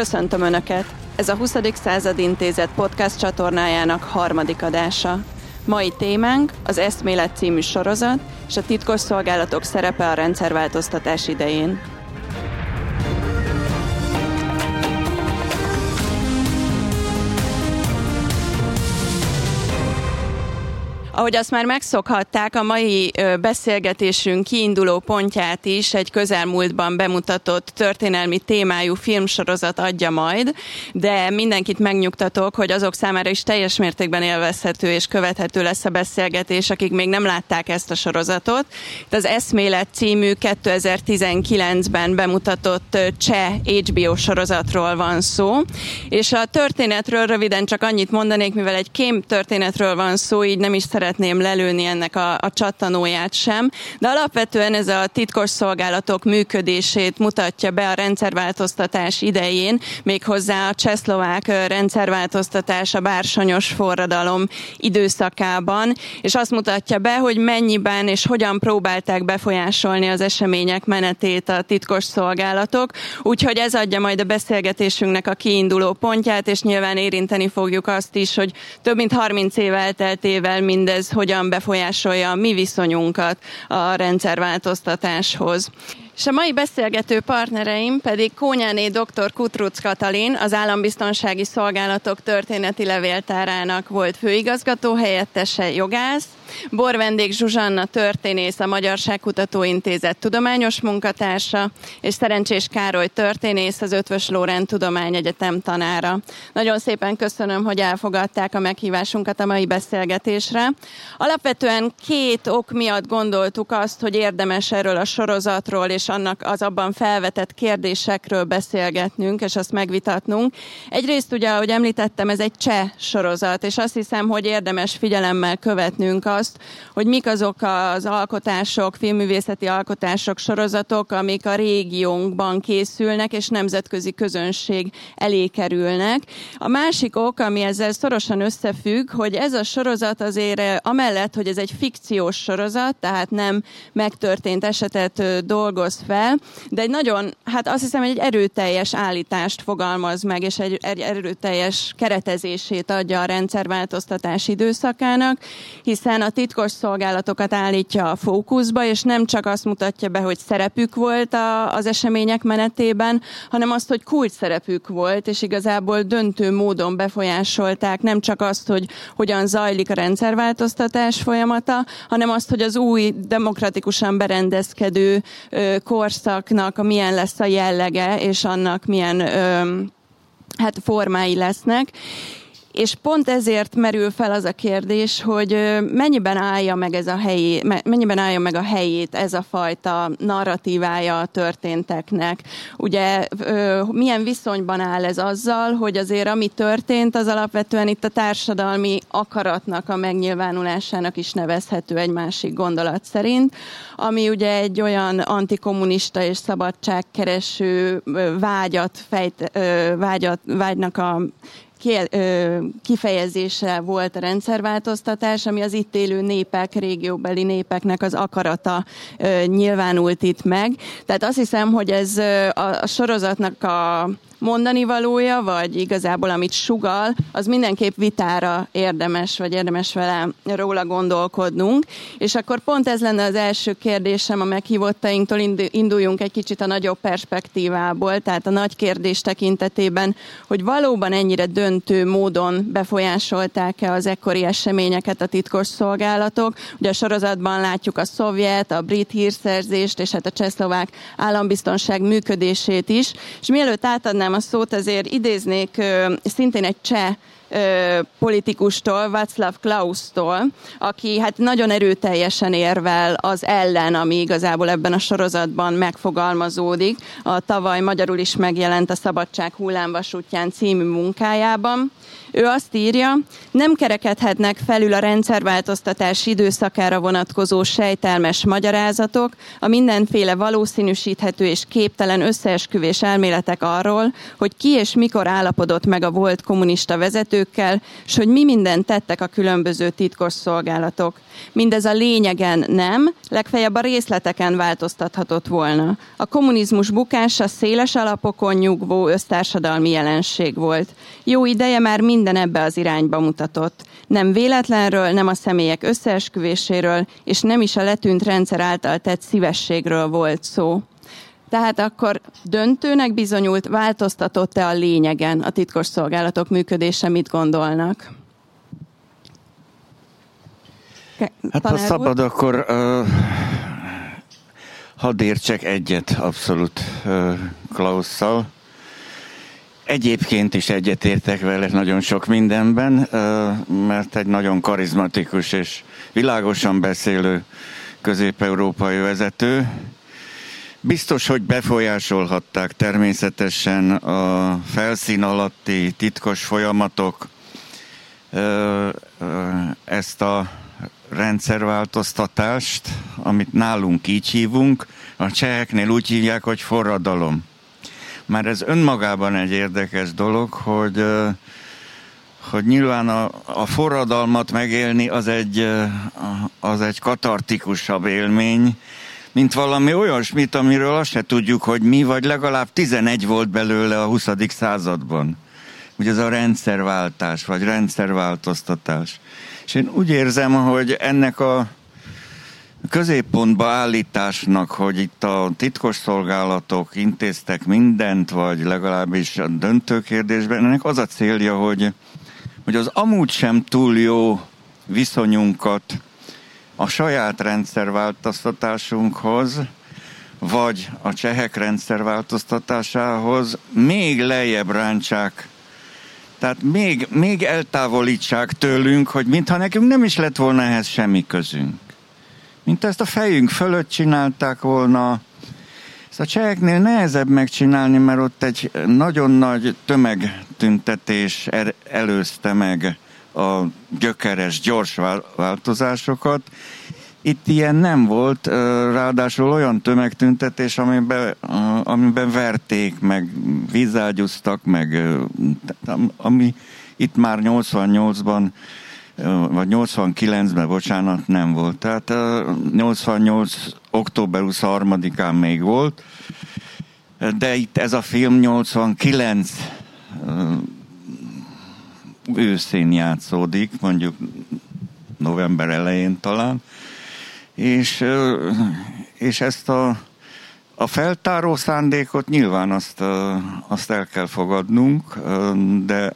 Köszöntöm Önöket! Ez a 20. század intézet podcast csatornájának harmadik adása. Mai témánk az Eszmélet című sorozat és a titkos szolgálatok szerepe a rendszerváltoztatás idején. Ahogy azt már megszokhatták, a mai beszélgetésünk kiinduló pontját is egy közelmúltban bemutatott történelmi témájú filmsorozat adja majd, de mindenkit megnyugtatok, hogy azok számára is teljes mértékben élvezhető és követhető lesz a beszélgetés, akik még nem látták ezt a sorozatot. Itt az Eszmélet című 2019-ben bemutatott cseh HBO sorozatról van szó, és a történetről röviden csak annyit mondanék, mivel egy kém történetről van szó, így nem is szeretném szeretném lelőni ennek a, a csattanóját sem, de alapvetően ez a titkos szolgálatok működését mutatja be a rendszerváltoztatás idején, méghozzá a csehszlovák rendszerváltoztatás a bársonyos forradalom időszakában, és azt mutatja be, hogy mennyiben és hogyan próbálták befolyásolni az események menetét a titkos szolgálatok, úgyhogy ez adja majd a beszélgetésünknek a kiinduló pontját, és nyilván érinteni fogjuk azt is, hogy több mint 30 év elteltével mindez ez hogyan befolyásolja a mi viszonyunkat a rendszerváltoztatáshoz. És a mai beszélgető partnereim pedig Kónyáné dr. Kutruc Katalin, az Állambiztonsági Szolgálatok történeti levéltárának volt főigazgató helyettese jogász, Bor vendég Zsuzsanna történész, a Magyarságkutató Intézet tudományos munkatársa, és Szerencsés Károly történész, az Ötvös Lórend Tudományegyetem tanára. Nagyon szépen köszönöm, hogy elfogadták a meghívásunkat a mai beszélgetésre. Alapvetően két ok miatt gondoltuk azt, hogy érdemes erről a sorozatról és annak az abban felvetett kérdésekről beszélgetnünk, és azt megvitatnunk. Egyrészt ugye, ahogy említettem, ez egy cseh sorozat, és azt hiszem, hogy érdemes figyelemmel követnünk azt, hogy mik azok az alkotások, filmművészeti alkotások, sorozatok, amik a régiónkban készülnek, és nemzetközi közönség elé kerülnek. A másik ok, ami ezzel szorosan összefügg, hogy ez a sorozat azért amellett, hogy ez egy fikciós sorozat, tehát nem megtörtént esetet dolgoz fel, de egy nagyon, hát azt hiszem, hogy egy erőteljes állítást fogalmaz meg, és egy, egy erőteljes keretezését adja a rendszerváltoztatás időszakának, hiszen a titkos szolgálatokat állítja a fókuszba, és nem csak azt mutatja be, hogy szerepük volt a, az események menetében, hanem azt, hogy kult szerepük volt, és igazából döntő módon befolyásolták nem csak azt, hogy hogyan zajlik a rendszerváltoztatás folyamata, hanem azt, hogy az új demokratikusan berendezkedő korszaknak a milyen lesz a jellege, és annak milyen ö, hát formái lesznek. És pont ezért merül fel az a kérdés, hogy mennyiben állja meg ez a helyi, mennyiben állja meg a helyét ez a fajta narratívája a történteknek. Ugye milyen viszonyban áll ez azzal, hogy azért ami történt, az alapvetően itt a társadalmi akaratnak a megnyilvánulásának is nevezhető egy másik gondolat szerint, ami ugye egy olyan antikommunista és szabadságkereső vágyat, fejt, vágyat, vágynak a kifejezése volt a rendszerváltoztatás, ami az itt élő népek, régióbeli népeknek az akarata nyilvánult itt meg. Tehát azt hiszem, hogy ez a sorozatnak a mondani valója, vagy igazából amit sugal, az mindenképp vitára érdemes, vagy érdemes vele róla gondolkodnunk. És akkor pont ez lenne az első kérdésem a meghívottainktól, induljunk egy kicsit a nagyobb perspektívából, tehát a nagy kérdés tekintetében, hogy valóban ennyire döntő módon befolyásolták-e az ekkori eseményeket a titkos szolgálatok. Ugye a sorozatban látjuk a szovjet, a brit hírszerzést, és hát a csehszlovák állambiztonság működését is. És mielőtt átadnám átadnám a szót, ezért idéznék szintén egy cseh politikustól, Václav Klaus-tól, aki hát nagyon erőteljesen érvel az ellen, ami igazából ebben a sorozatban megfogalmazódik. A tavaly magyarul is megjelent a Szabadság hullámvasútján című munkájában. Ő azt írja, nem kerekedhetnek felül a rendszerváltoztatás időszakára vonatkozó sejtelmes magyarázatok, a mindenféle valószínűsíthető és képtelen összeesküvés elméletek arról, hogy ki és mikor állapodott meg a volt kommunista vezetőkkel, és hogy mi mindent tettek a különböző titkos szolgálatok. Mindez a lényegen nem, legfeljebb a részleteken változtathatott volna. A kommunizmus bukása széles alapokon nyugvó össztársadalmi jelenség volt. Jó ideje már minden ebbe az irányba mutatott. Nem véletlenről, nem a személyek összeesküvéséről, és nem is a letűnt rendszer által tett szívességről volt szó. Tehát akkor döntőnek bizonyult, változtatott-e a lényegen a titkos szolgálatok működése, mit gondolnak? Hát ha szabad, akkor uh, hadd értsek egyet abszolút uh, Klausszal. Egyébként is egyetértek vele nagyon sok mindenben, uh, mert egy nagyon karizmatikus és világosan beszélő közép-európai vezető. Biztos, hogy befolyásolhatták természetesen a felszín alatti titkos folyamatok ezt a rendszerváltoztatást, amit nálunk így hívunk, a cseheknél úgy hívják, hogy forradalom. Már ez önmagában egy érdekes dolog, hogy, hogy nyilván a, a forradalmat megélni az egy, az egy katartikusabb élmény, mint valami olyasmit, amiről azt se tudjuk, hogy mi, vagy legalább 11 volt belőle a 20. században. Ugye ez a rendszerváltás, vagy rendszerváltoztatás. És én úgy érzem, hogy ennek a középpontba állításnak, hogy itt a titkos szolgálatok intéztek mindent, vagy legalábbis a döntő kérdésben, ennek az a célja, hogy, hogy az amúgy sem túl jó viszonyunkat a saját rendszerváltoztatásunkhoz, vagy a csehek rendszerváltoztatásához még lejjebb rántsák tehát még, még eltávolítsák tőlünk, hogy mintha nekünk nem is lett volna ehhez semmi közünk. Mint ezt a fejünk fölött csinálták volna. Ezt a cseheknél nehezebb megcsinálni, mert ott egy nagyon nagy tömegtüntetés er, előzte meg a gyökeres, gyors változásokat, itt ilyen nem volt, ráadásul olyan tömegtüntetés, amiben, amiben verték, meg vízágyúztak, meg ami itt már 88-ban vagy 89-ben, bocsánat, nem volt. Tehát 88. október 23-án még volt, de itt ez a film 89 őszén játszódik, mondjuk november elején talán, és, és ezt a, a feltáró szándékot nyilván azt, azt el kell fogadnunk, de,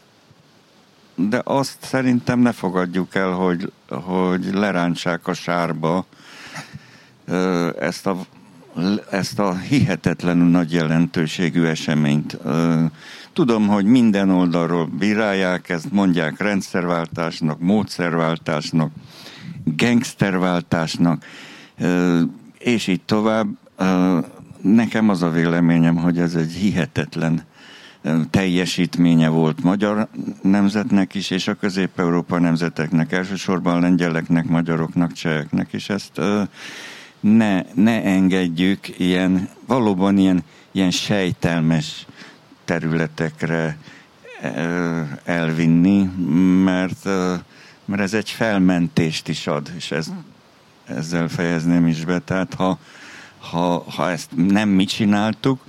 de azt szerintem ne fogadjuk el, hogy, hogy lerántsák a sárba ezt a, ezt a hihetetlenül nagy jelentőségű eseményt. Tudom, hogy minden oldalról bírálják, ezt mondják rendszerváltásnak, módszerváltásnak, gangsterváltásnak, és így tovább. Nekem az a véleményem, hogy ez egy hihetetlen teljesítménye volt magyar nemzetnek is, és a közép-európa nemzeteknek, elsősorban lengyeleknek, magyaroknak, cseheknek, és ezt ne, ne engedjük ilyen, valóban ilyen, ilyen sejtelmes területekre elvinni, mert mert ez egy felmentést is ad, és ez, ezzel fejezném is be. Tehát ha, ha, ha ezt nem mi csináltuk,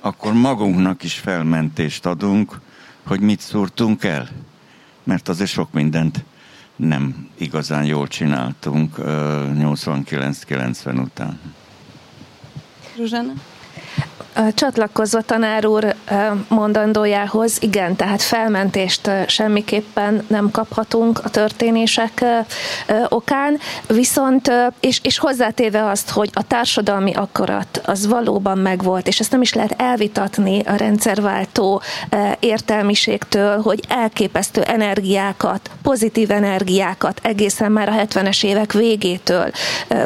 akkor magunknak is felmentést adunk, hogy mit szúrtunk el. Mert azért sok mindent nem igazán jól csináltunk 89-90 után. Zsuzsana? Csatlakozva tanár úr mondandójához, igen, tehát felmentést semmiképpen nem kaphatunk a történések okán, viszont, és, és hozzátéve azt, hogy a társadalmi akarat az valóban megvolt, és ezt nem is lehet elvitatni a rendszerváltó értelmiségtől, hogy elképesztő energiákat, pozitív energiákat egészen már a 70-es évek végétől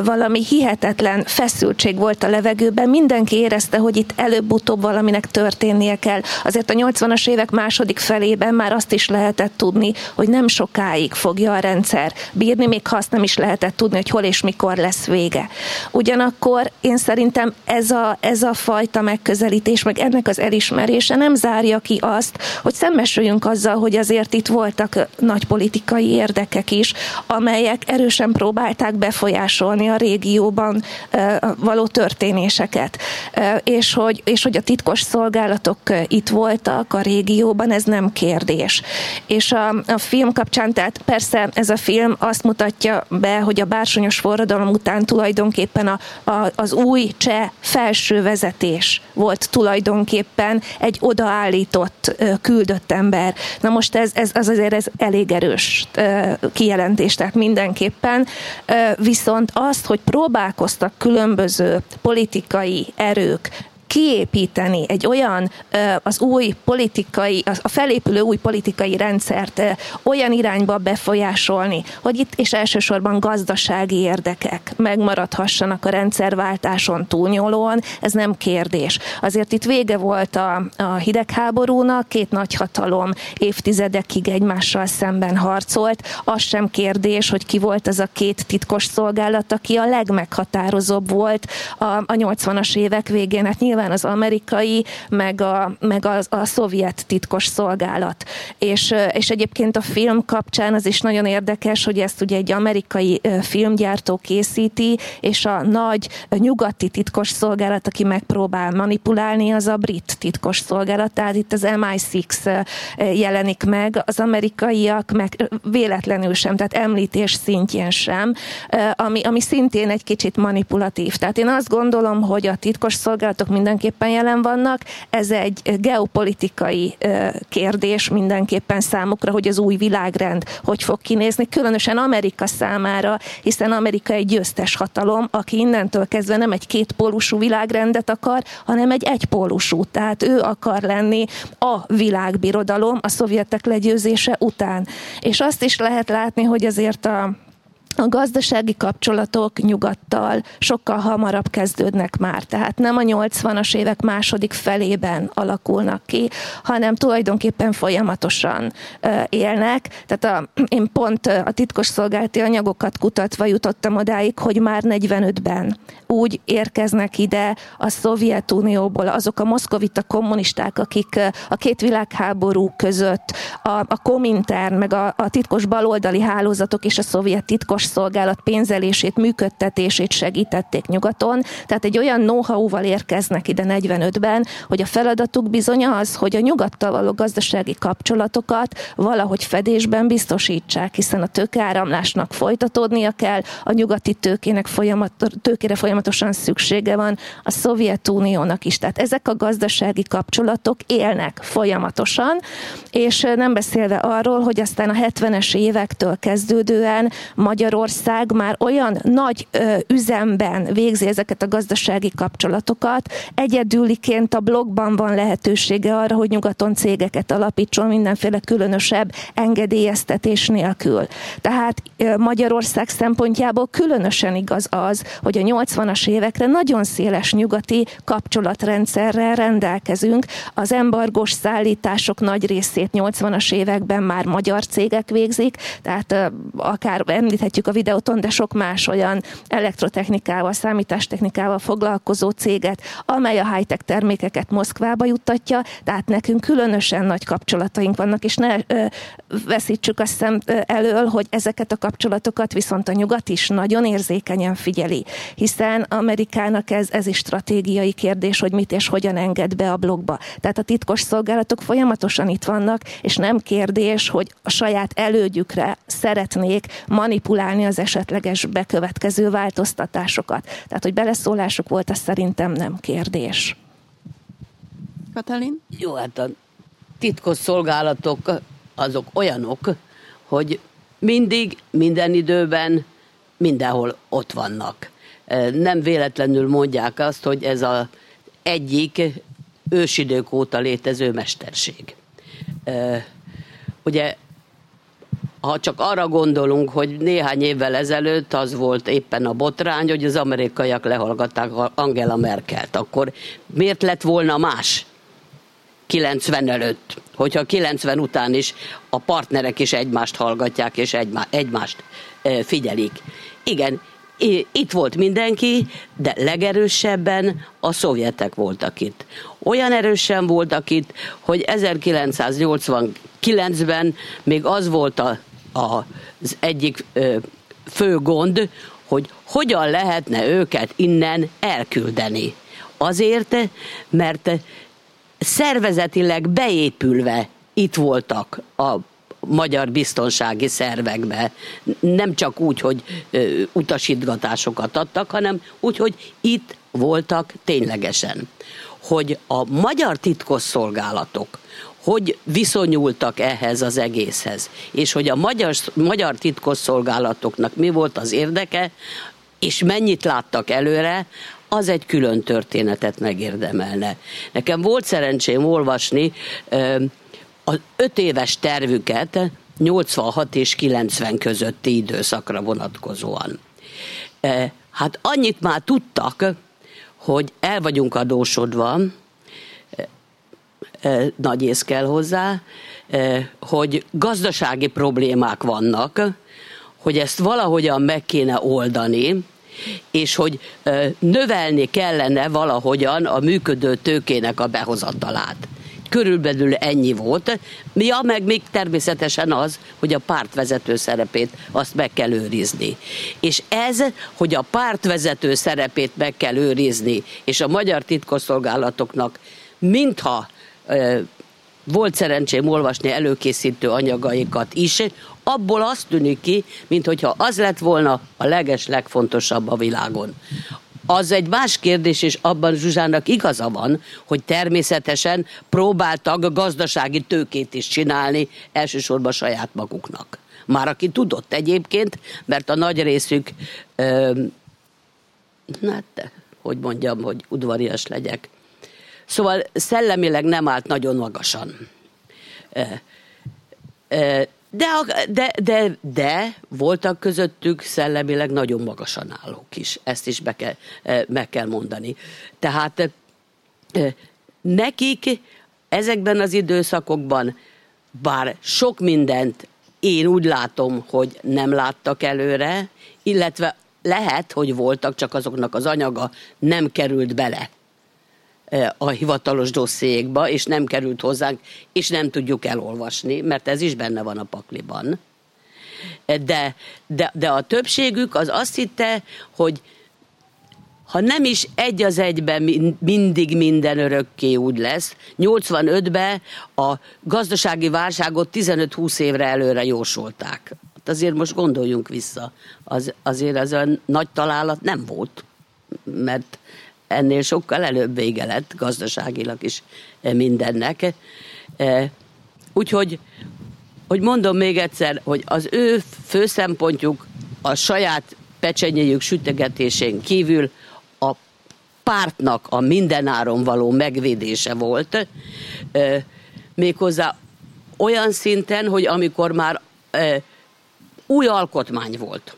valami hihetetlen feszültség volt a levegőben, mindenki érezte, hogy itt itt előbb-utóbb valaminek történnie kell. Azért a 80-as évek második felében már azt is lehetett tudni, hogy nem sokáig fogja a rendszer bírni, még ha azt nem is lehetett tudni, hogy hol és mikor lesz vége. Ugyanakkor én szerintem ez a, ez a fajta megközelítés, meg ennek az elismerése nem zárja ki azt, hogy szembesüljünk azzal, hogy azért itt voltak nagy politikai érdekek is, amelyek erősen próbálták befolyásolni a régióban való történéseket. És hogy, és hogy a titkos szolgálatok itt voltak a régióban, ez nem kérdés. És a, a film kapcsán, tehát persze ez a film azt mutatja be, hogy a bársonyos forradalom után tulajdonképpen a, a, az új cseh felső vezetés volt tulajdonképpen egy odaállított, küldött ember. Na most ez, ez az azért ez elég erős kijelentés, tehát mindenképpen. Viszont azt, hogy próbálkoztak különböző politikai erők kiépíteni egy olyan az új politikai, a felépülő új politikai rendszert olyan irányba befolyásolni, hogy itt és elsősorban gazdasági érdekek megmaradhassanak a rendszerváltáson túlnyolóan, ez nem kérdés. Azért itt vége volt a, a hidegháborúnak, két nagyhatalom évtizedekig egymással szemben harcolt, az sem kérdés, hogy ki volt az a két titkos szolgálat, aki a legmeghatározóbb volt a, a 80-as évek végén. Hát nyilván nyilván az amerikai, meg a, meg a, a szovjet titkos szolgálat. És, és egyébként a film kapcsán az is nagyon érdekes, hogy ezt ugye egy amerikai filmgyártó készíti, és a nagy nyugati titkos szolgálat, aki megpróbál manipulálni, az a brit titkos szolgálat, tehát itt az MI6 jelenik meg, az amerikaiak meg véletlenül sem, tehát említés szintjén sem, ami, ami szintén egy kicsit manipulatív. Tehát én azt gondolom, hogy a titkos szolgálatok minden mindenképpen jelen vannak. Ez egy geopolitikai kérdés mindenképpen számukra, hogy az új világrend hogy fog kinézni, különösen Amerika számára, hiszen Amerika egy győztes hatalom, aki innentől kezdve nem egy kétpólusú világrendet akar, hanem egy egypólusú. Tehát ő akar lenni a világbirodalom a szovjetek legyőzése után. És azt is lehet látni, hogy azért a a gazdasági kapcsolatok nyugattal sokkal hamarabb kezdődnek már, tehát nem a 80-as évek második felében alakulnak ki, hanem tulajdonképpen folyamatosan élnek. Tehát a, én pont a titkos szolgálati anyagokat kutatva jutottam odáig, hogy már 45-ben úgy érkeznek ide a Szovjetunióból azok a moszkovita kommunisták, akik a két világháború között a, a Komintern, meg a, a titkos baloldali hálózatok és a szovjet titkos szolgálat pénzelését, működtetését segítették nyugaton. Tehát egy olyan know-how-val érkeznek ide 45-ben, hogy a feladatuk bizony az, hogy a nyugattal való gazdasági kapcsolatokat valahogy fedésben biztosítsák, hiszen a tőkeáramlásnak folytatódnia kell, a nyugati tőkének folyamat, tőkére folyamatosan szüksége van, a Szovjetuniónak is. Tehát ezek a gazdasági kapcsolatok élnek folyamatosan, és nem beszélve arról, hogy aztán a 70-es évektől kezdődően Magyar Magyarország már olyan nagy ö, üzemben végzi ezeket a gazdasági kapcsolatokat, egyedüliként a blogban van lehetősége arra, hogy nyugaton cégeket alapítson mindenféle különösebb engedélyeztetés nélkül. Tehát ö, Magyarország szempontjából különösen igaz az, hogy a 80-as évekre nagyon széles nyugati kapcsolatrendszerrel rendelkezünk. Az embargos szállítások nagy részét 80-as években már magyar cégek végzik, tehát ö, akár említhetjük a videóton, de sok más olyan elektrotechnikával, számítástechnikával foglalkozó céget, amely a high-tech termékeket Moszkvába juttatja, tehát nekünk különösen nagy kapcsolataink vannak, és ne ö, veszítsük azt szem elől, hogy ezeket a kapcsolatokat viszont a nyugat is nagyon érzékenyen figyeli, hiszen Amerikának ez, ez is stratégiai kérdés, hogy mit és hogyan enged be a blogba. Tehát a titkos szolgálatok folyamatosan itt vannak, és nem kérdés, hogy a saját elődjükre szeretnék manipulálni vizsgálni az esetleges bekövetkező változtatásokat. Tehát, hogy beleszólások volt, az szerintem nem kérdés. Katalin? Jó, hát a titkos szolgálatok azok olyanok, hogy mindig, minden időben, mindenhol ott vannak. Nem véletlenül mondják azt, hogy ez az egyik ősidők óta létező mesterség. Ugye ha csak arra gondolunk, hogy néhány évvel ezelőtt az volt éppen a botrány, hogy az amerikaiak lehallgatták Angela Merkelt, akkor miért lett volna más? 90 előtt, hogyha 90 után is a partnerek is egymást hallgatják és egymást figyelik. Igen, itt volt mindenki, de legerősebben a szovjetek voltak itt. Olyan erősen voltak itt, hogy 1989-ben még az volt a, az egyik fő gond, hogy hogyan lehetne őket innen elküldeni. Azért, mert szervezetileg beépülve itt voltak a magyar biztonsági szervekbe. Nem csak úgy, hogy utasítgatásokat adtak, hanem úgy, hogy itt voltak ténylegesen. Hogy a magyar titkosszolgálatok hogy viszonyultak ehhez az egészhez, és hogy a magyar, magyar titkosszolgálatoknak mi volt az érdeke, és mennyit láttak előre, az egy külön történetet megérdemelne. Nekem volt szerencsém olvasni az öt éves tervüket 86 és 90 közötti időszakra vonatkozóan. Hát annyit már tudtak, hogy el vagyunk adósodva, nagy ész kell hozzá, hogy gazdasági problémák vannak, hogy ezt valahogyan meg kéne oldani, és hogy növelni kellene valahogyan a működő tőkének a behozatalát. Körülbelül ennyi volt. Ja, meg még természetesen az, hogy a pártvezető szerepét azt meg kell őrizni. És ez, hogy a pártvezető szerepét meg kell őrizni, és a magyar titkosszolgálatoknak mintha volt szerencsém olvasni előkészítő anyagaikat is, abból azt tűnik ki, mintha az lett volna a leges legfontosabb a világon. Az egy más kérdés, és abban Zsuzsának igaza van, hogy természetesen próbáltak gazdasági tőkét is csinálni, elsősorban saját maguknak. Már aki tudott egyébként, mert a nagy részük, ö, hát, hogy mondjam, hogy udvarias legyek, Szóval szellemileg nem állt nagyon magasan. De, de, de, de voltak közöttük szellemileg nagyon magasan állók is. Ezt is be kell, meg kell mondani. Tehát nekik ezekben az időszakokban, bár sok mindent én úgy látom, hogy nem láttak előre, illetve lehet, hogy voltak, csak azoknak az anyaga nem került bele a hivatalos dossziékba, és nem került hozzánk, és nem tudjuk elolvasni, mert ez is benne van a pakliban. De, de, de a többségük az azt hitte, hogy ha nem is egy az egyben mindig minden örökké úgy lesz, 85-ben a gazdasági válságot 15-20 évre előre jósolták. Hát azért most gondoljunk vissza, az, azért ez a nagy találat nem volt, mert ennél sokkal előbb vége lett gazdaságilag is eh, mindennek. Eh, úgyhogy, hogy mondom még egyszer, hogy az ő fő szempontjuk a saját pecsenyéjük sütegetésén kívül a pártnak a mindenáron való megvédése volt, eh, méghozzá olyan szinten, hogy amikor már új alkotmány volt,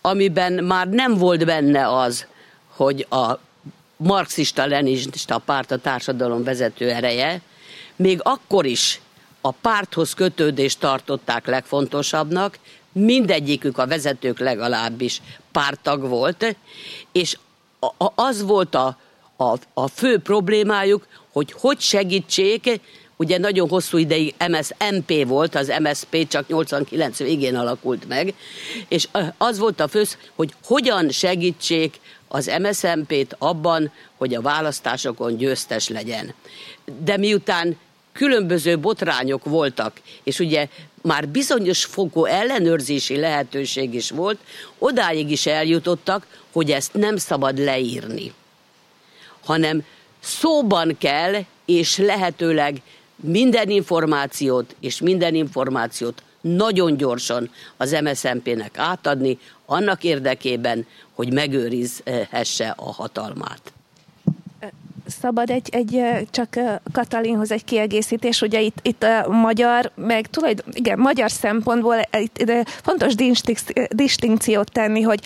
amiben már nem volt benne az, hogy a marxista-leninista párt a társadalom vezető ereje, még akkor is a párthoz kötődést tartották legfontosabbnak, mindegyikük a vezetők legalábbis pártag volt, és az volt a, a, a fő problémájuk, hogy hogy segítsék, ugye nagyon hosszú ideig MSMP volt, az MSP csak 89 végén alakult meg, és az volt a fő, hogy hogyan segítsék az MSZMP-t abban, hogy a választásokon győztes legyen. De miután különböző botrányok voltak, és ugye már bizonyos fokú ellenőrzési lehetőség is volt, odáig is eljutottak, hogy ezt nem szabad leírni, hanem szóban kell, és lehetőleg minden információt és minden információt nagyon gyorsan az MSZMP-nek átadni, annak érdekében, hogy megőrizhesse a hatalmát. Szabad egy, egy csak Katalinhoz egy kiegészítés, ugye itt, itt a magyar, meg tulajdon, igen, magyar szempontból itt, itt fontos distinkciót tenni, hogy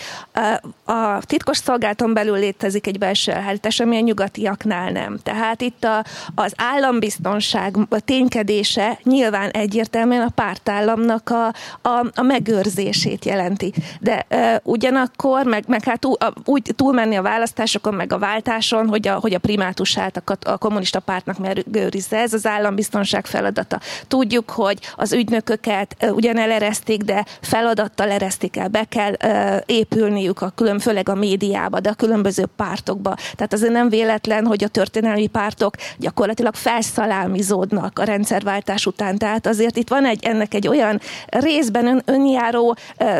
a titkos szolgálaton belül létezik egy belső elhárítás, ami a nyugatiaknál nem. Tehát itt a, az állambiztonság a ténykedése nyilván egyértelműen a pártállamnak a, a, a megőrzését jelenti. De uh, ugyanakkor, meg, meg hát túl, a, úgy túlmenni a választásokon, meg a váltáson, hogy a, hogy a primátusát a, a kommunista pártnak megőrizze. Ez az állambiztonság feladata. Tudjuk, hogy az ügynököket ugyan eleresztik, de feladattal eresztik el, be kell épülniük a külön, főleg a médiába, de a különböző pártokba. Tehát azért nem véletlen, hogy a történelmi pártok gyakorlatilag felszalámizódnak a rendszerváltás után. Tehát azért itt van egy, ennek egy olyan részben ön, önjáró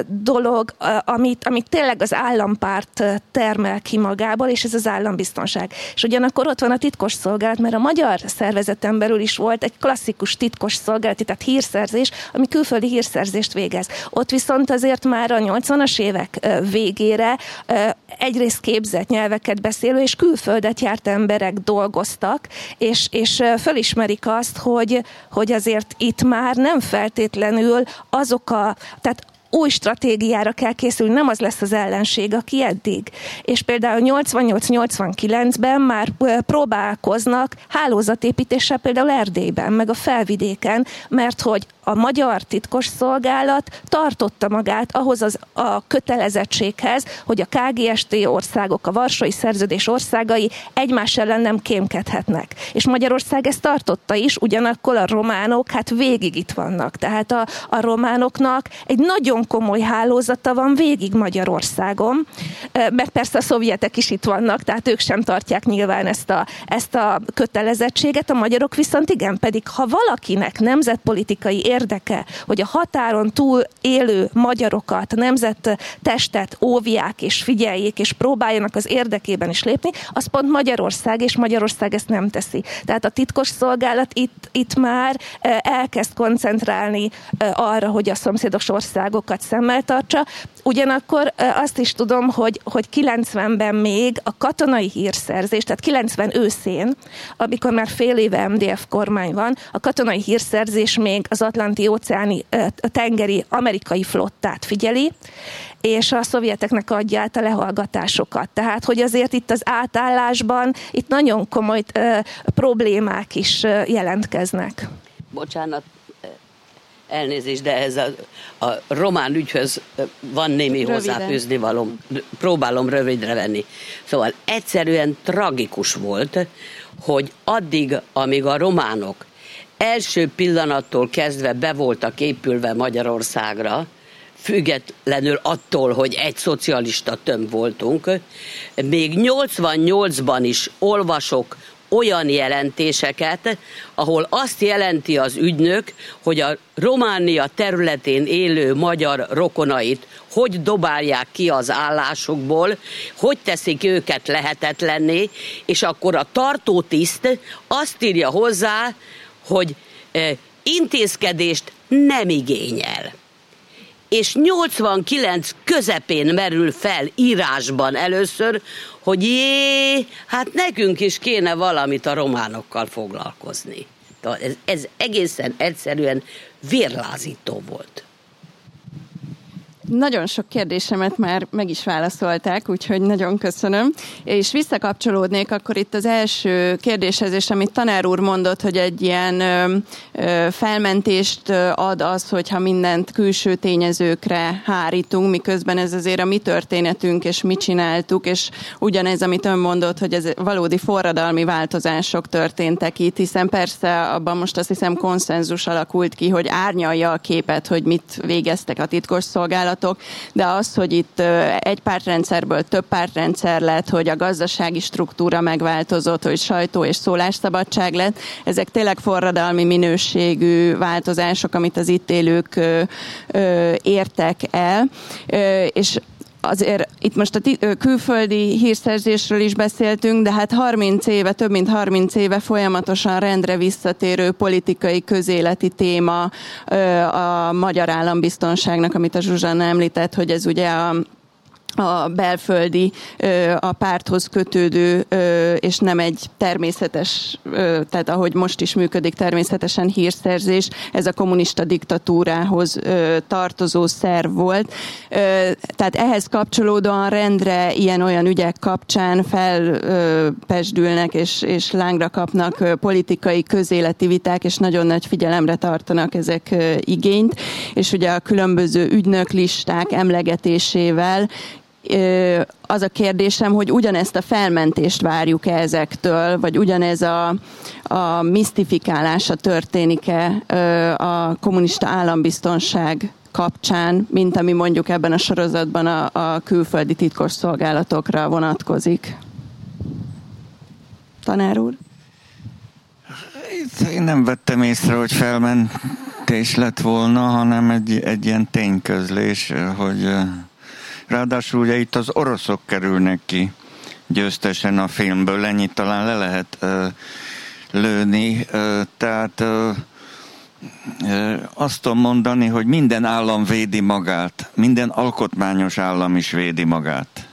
dolog, amit, amit tényleg az állampárt termel ki magából, és ez az állambiztonság. És ugyanakkor ott van a titkos szolgálat, mert a magyar szervezeten belül is volt egy klasszikus titkos szolgálat, tehát hírszerzés, ami külföldi hírszerzést végez. Ott viszont azért már a 80-as évek végére egyrészt képzett nyelveket beszélő és külföldet járt emberek dolgoztak, és, és fölismerik azt, hogy, hogy azért itt már nem feltétlenül azok a, tehát új stratégiára kell készülni, nem az lesz az ellenség, aki eddig. És például 88-89-ben már próbálkoznak hálózatépítéssel például Erdélyben, meg a felvidéken, mert hogy a magyar titkos szolgálat tartotta magát ahhoz az, a kötelezettséghez, hogy a KGST országok, a Varsói Szerződés országai egymás ellen nem kémkedhetnek. És Magyarország ezt tartotta is, ugyanakkor a románok hát végig itt vannak. Tehát a, a románoknak egy nagyon komoly hálózata van végig Magyarországon, mert persze a szovjetek is itt vannak, tehát ők sem tartják nyilván ezt a, ezt a kötelezettséget, a magyarok viszont igen, pedig ha valakinek nemzetpolitikai érdeke, hogy a határon túl élő magyarokat, nemzettestet óvják és figyeljék, és próbáljanak az érdekében is lépni, az pont Magyarország, és Magyarország ezt nem teszi. Tehát a titkos szolgálat itt, itt már eh, elkezd koncentrálni eh, arra, hogy a szomszédos országokat szemmel tartsa. Ugyanakkor eh, azt is tudom, hogy, hogy 90-ben még a katonai hírszerzés, tehát 90 őszén, amikor már fél éve MDF kormány van, a katonai hírszerzés még az Atlanti atlanti óceáni tengeri amerikai flottát figyeli, és a szovjeteknek adja át a lehallgatásokat. Tehát, hogy azért itt az átállásban itt nagyon komoly ö, problémák is ö, jelentkeznek. Bocsánat, elnézést, de ez a, a román ügyhöz van némi hozzáfűzni valom. Próbálom rövidre venni. Szóval egyszerűen tragikus volt, hogy addig, amíg a románok első pillanattól kezdve be voltak épülve Magyarországra, függetlenül attól, hogy egy szocialista tömb voltunk, még 88-ban is olvasok olyan jelentéseket, ahol azt jelenti az ügynök, hogy a Románia területén élő magyar rokonait hogy dobálják ki az állásukból, hogy teszik őket lehetetlenné, és akkor a tartótiszt azt írja hozzá, hogy intézkedést nem igényel. És 89 közepén merül fel írásban először, hogy jé, hát nekünk is kéne valamit a románokkal foglalkozni. Ez, ez egészen egyszerűen vérlázító volt. Nagyon sok kérdésemet már meg is válaszolták, úgyhogy nagyon köszönöm. És visszakapcsolódnék akkor itt az első kérdéshez, és amit tanár úr mondott, hogy egy ilyen felmentést ad az, hogyha mindent külső tényezőkre hárítunk, miközben ez azért a mi történetünk, és mi csináltuk, és ugyanez, amit ön mondott, hogy ez valódi forradalmi változások történtek itt, hiszen persze abban most azt hiszem konszenzus alakult ki, hogy árnyalja a képet, hogy mit végeztek a titkos szolgálat javaslatok, de az, hogy itt egy pártrendszerből több pártrendszer lett, hogy a gazdasági struktúra megváltozott, hogy sajtó és szólásszabadság lett, ezek tényleg forradalmi minőségű változások, amit az itt élők értek el, és azért itt most a külföldi hírszerzésről is beszéltünk, de hát 30 éve, több mint 30 éve folyamatosan rendre visszatérő politikai közéleti téma a magyar állambiztonságnak, amit a Zsuzsanna említett, hogy ez ugye a a belföldi, a párthoz kötődő, és nem egy természetes, tehát ahogy most is működik természetesen hírszerzés, ez a kommunista diktatúrához tartozó szerv volt. Tehát ehhez kapcsolódóan rendre ilyen-olyan ügyek kapcsán felpesdülnek és, és lángra kapnak politikai közéleti viták, és nagyon nagy figyelemre tartanak ezek igényt, és ugye a különböző ügynöklisták emlegetésével az a kérdésem, hogy ugyanezt a felmentést várjuk-e ezektől, vagy ugyanez a, a misztifikálása történik-e a kommunista állambiztonság kapcsán, mint ami mondjuk ebben a sorozatban a, a külföldi titkos szolgálatokra vonatkozik. Tanár úr? Én nem vettem észre, hogy felmentés lett volna, hanem egy, egy ilyen tényközlés, hogy Ráadásul ugye itt az oroszok kerülnek ki győztesen a filmből, ennyit talán le lehet ö, lőni, ö, tehát ö, azt tudom mondani, hogy minden állam védi magát, minden alkotmányos állam is védi magát.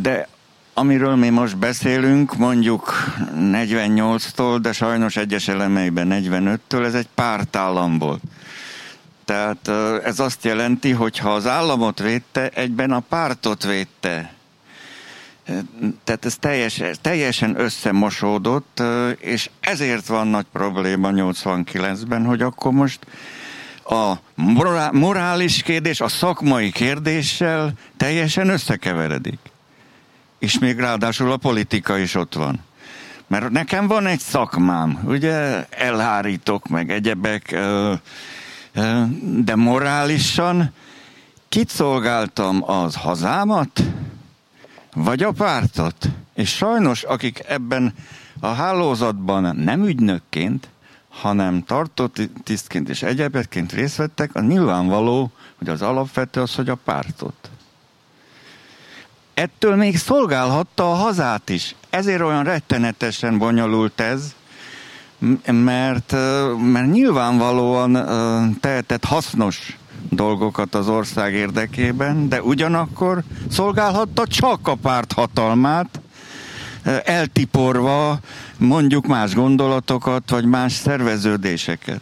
De amiről mi most beszélünk, mondjuk 48-tól, de sajnos egyes elemeiben 45-től, ez egy pártállam volt. Tehát ez azt jelenti, hogy ha az államot védte, egyben a pártot védte. Tehát ez teljesen, teljesen összemosódott, és ezért van nagy probléma 89-ben, hogy akkor most a morális kérdés a szakmai kérdéssel teljesen összekeveredik. És még ráadásul a politika is ott van. Mert nekem van egy szakmám, ugye elhárítok meg egyebek, de morálisan kit az hazámat, vagy a pártot? És sajnos, akik ebben a hálózatban nem ügynökként, hanem tartott tisztként és egyebetként részt vettek, a nyilvánvaló, hogy az alapvető az, hogy a pártot. Ettől még szolgálhatta a hazát is. Ezért olyan rettenetesen bonyolult ez, mert, mert nyilvánvalóan tehetett hasznos dolgokat az ország érdekében, de ugyanakkor szolgálhatta csak a párt hatalmát, eltiporva mondjuk más gondolatokat, vagy más szerveződéseket.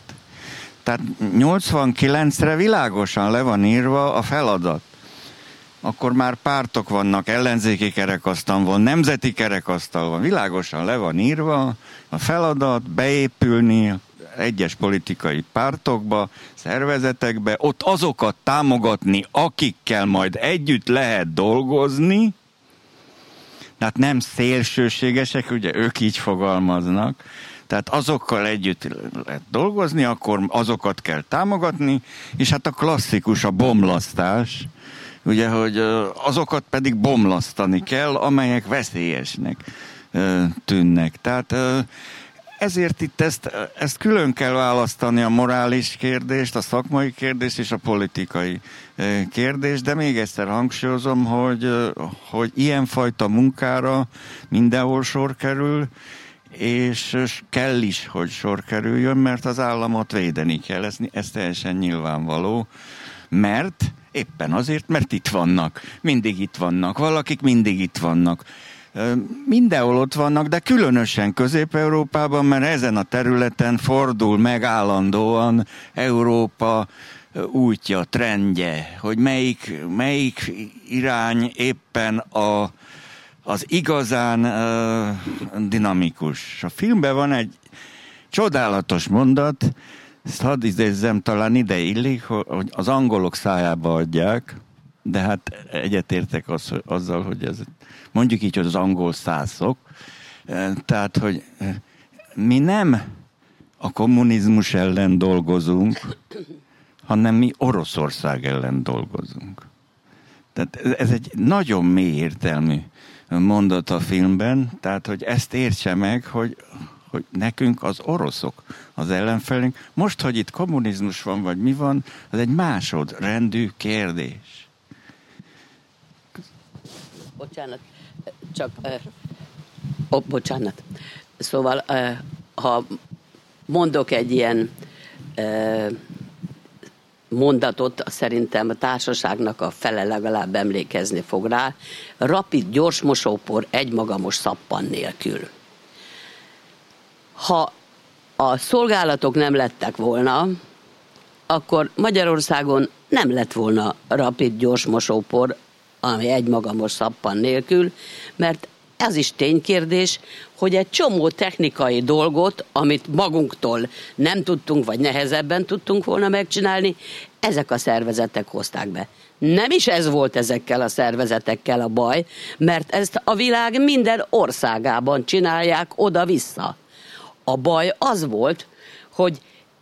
Tehát 89-re világosan le van írva a feladat akkor már pártok vannak, ellenzéki kerekasztal van, nemzeti kerekasztal van, világosan le van írva a feladat, beépülni egyes politikai pártokba, szervezetekbe, ott azokat támogatni, akikkel majd együtt lehet dolgozni, tehát nem szélsőségesek, ugye ők így fogalmaznak, tehát azokkal együtt lehet dolgozni, akkor azokat kell támogatni, és hát a klasszikus, a bomlasztás, ugye, hogy azokat pedig bomlasztani kell, amelyek veszélyesnek tűnnek. Tehát ezért itt ezt, ezt külön kell választani a morális kérdést, a szakmai kérdést és a politikai kérdést, de még egyszer hangsúlyozom, hogy, hogy ilyenfajta munkára mindenhol sor kerül, és kell is, hogy sor kerüljön, mert az államot védeni kell, ez, ez teljesen nyilvánvaló, mert Éppen azért, mert itt vannak. Mindig itt vannak. Valakik mindig itt vannak. Mindenhol ott vannak, de különösen Közép-Európában, mert ezen a területen fordul meg állandóan Európa útja, trendje, hogy melyik, melyik irány éppen a, az igazán uh, dinamikus. A filmben van egy csodálatos mondat, ezt hadd idézzem, talán ide illik, hogy az angolok szájába adják, de hát egyetértek az, hogy, azzal, hogy ez mondjuk így, hogy az angol szászok. E, tehát, hogy e, mi nem a kommunizmus ellen dolgozunk, hanem mi Oroszország ellen dolgozunk. Tehát ez egy nagyon mély értelmű mondat a filmben, tehát hogy ezt értse meg, hogy, hogy nekünk az oroszok az ellenfelünk. Most, hogy itt kommunizmus van, vagy mi van, az egy másodrendű kérdés. Bocsánat, csak... Uh, oh, bocsánat. Szóval, uh, ha mondok egy ilyen uh, mondatot szerintem a társaságnak a fele legalább emlékezni fog rá. Rapid gyors mosópor egymagamos szappan nélkül. Ha a szolgálatok nem lettek volna, akkor Magyarországon nem lett volna rapid gyors mosópor, ami egymagamos szappan nélkül, mert ez is ténykérdés, hogy egy csomó technikai dolgot, amit magunktól nem tudtunk, vagy nehezebben tudtunk volna megcsinálni, ezek a szervezetek hozták be. Nem is ez volt ezekkel a szervezetekkel a baj, mert ezt a világ minden országában csinálják oda-vissza. A baj az volt, hogy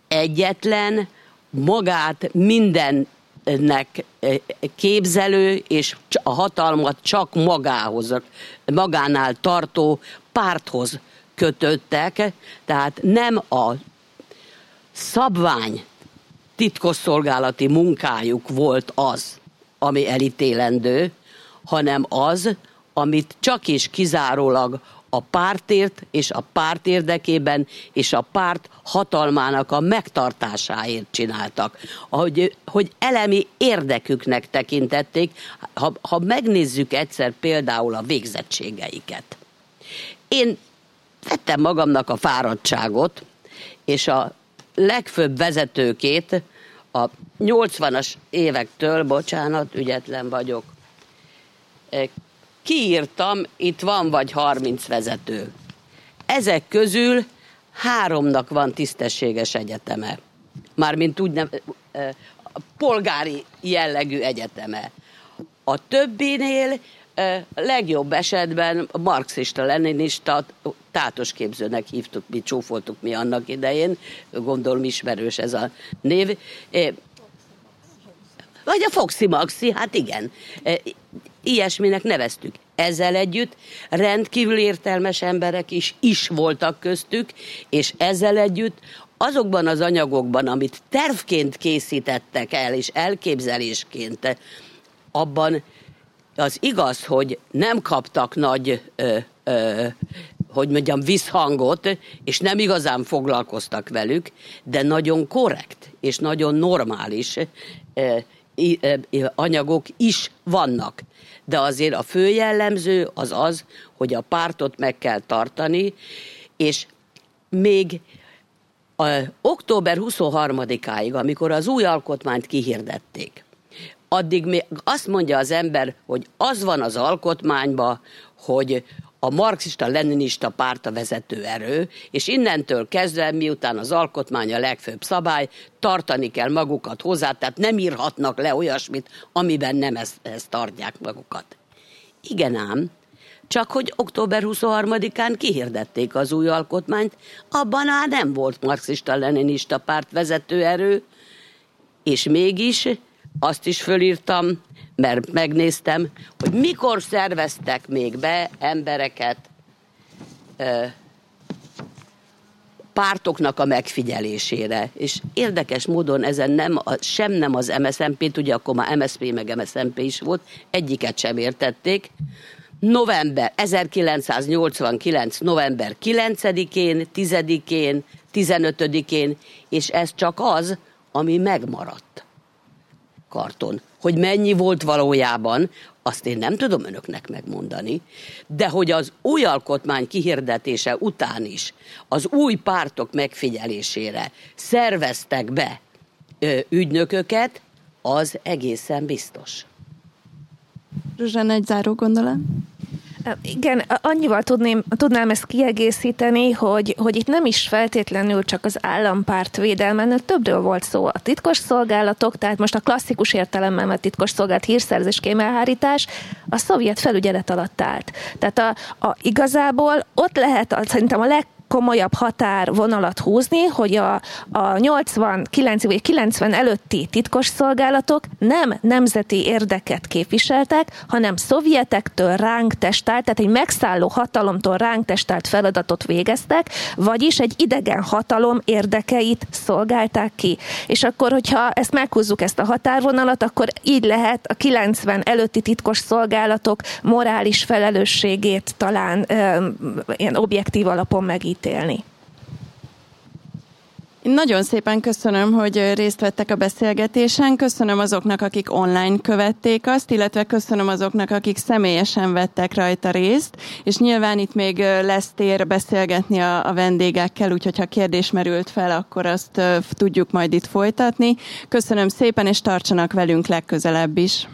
egyetlen magát minden nek eh, képzelő és a hatalmat csak magához, magánál tartó párthoz kötöttek, tehát nem a szabvány titkosszolgálati munkájuk volt az, ami elítélendő, hanem az, amit csak és kizárólag a pártért és a párt érdekében és a párt hatalmának a megtartásáért csináltak. Hogy, hogy elemi érdeküknek tekintették, ha, ha megnézzük egyszer például a végzettségeiket. Én vettem magamnak a fáradtságot, és a legfőbb vezetőkét a 80-as évektől, bocsánat, ügyetlen vagyok, kiírtam, itt van vagy 30 vezető. Ezek közül háromnak van tisztességes egyeteme. Mármint úgy nem, polgári jellegű egyeteme. A többinél legjobb esetben marxista, leninista, tátos képzőnek hívtuk, mi csúfoltuk mi annak idején, gondolom ismerős ez a név. Vagy a Foxy Maxi, hát igen ilyesminek neveztük. Ezzel együtt rendkívül értelmes emberek is, is voltak köztük, és ezzel együtt azokban az anyagokban, amit tervként készítettek el, és elképzelésként, abban az igaz, hogy nem kaptak nagy, ö, ö, hogy mondjam, visszhangot, és nem igazán foglalkoztak velük, de nagyon korrekt, és nagyon normális ö, anyagok is vannak. De azért a fő jellemző az az, hogy a pártot meg kell tartani, és még a, október 23-áig, amikor az új alkotmányt kihirdették, addig még azt mondja az ember, hogy az van az alkotmányban, hogy a marxista-leninista párt a vezető erő, és innentől kezdve, miután az alkotmány a legfőbb szabály, tartani kell magukat hozzá, tehát nem írhatnak le olyasmit, amiben nem ezt, ezt tartják magukat. Igen ám, csak hogy október 23-án kihirdették az új alkotmányt, abban már nem volt marxista-leninista párt vezető erő, és mégis azt is fölírtam, mert megnéztem, hogy mikor szerveztek még be embereket ö, pártoknak a megfigyelésére. És érdekes módon ezen nem, sem nem az MSZMP-t, ugye akkor már MSZP meg MSZMP is volt, egyiket sem értették. November, 1989. november 9-én, 10-én, 15-én, és ez csak az, ami megmaradt karton. Hogy mennyi volt valójában, azt én nem tudom önöknek megmondani, de hogy az új alkotmány kihirdetése után is az új pártok megfigyelésére szerveztek be ö, ügynököket, az egészen biztos. Zsuzsán, egy záró gondolat? Igen, annyival tudném, tudnám ezt kiegészíteni, hogy, hogy itt nem is feltétlenül csak az állampárt védelmen, többről volt szó. A titkos szolgálatok, tehát most a klasszikus értelemben a titkos szolgálat hírszerzés kémelhárítás a szovjet felügyelet alatt állt. Tehát a, a, igazából ott lehet a, szerintem a leg komolyabb határvonalat húzni, hogy a, a 89 vagy 90 előtti titkos szolgálatok nem nemzeti érdeket képviseltek, hanem szovjetektől ránk testált, tehát egy megszálló hatalomtól ránk testált feladatot végeztek, vagyis egy idegen hatalom érdekeit szolgálták ki. És akkor, hogyha ezt meghúzzuk ezt a határvonalat, akkor így lehet a 90 előtti titkos szolgálatok morális felelősségét talán ö, ilyen objektív alapon megítélni. Nagyon szépen köszönöm, hogy részt vettek a beszélgetésen, köszönöm azoknak, akik online követték azt, illetve köszönöm azoknak, akik személyesen vettek rajta részt, és nyilván itt még lesz tér beszélgetni a, a vendégekkel, úgyhogy ha kérdés merült fel, akkor azt tudjuk majd itt folytatni. Köszönöm szépen, és tartsanak velünk legközelebb is.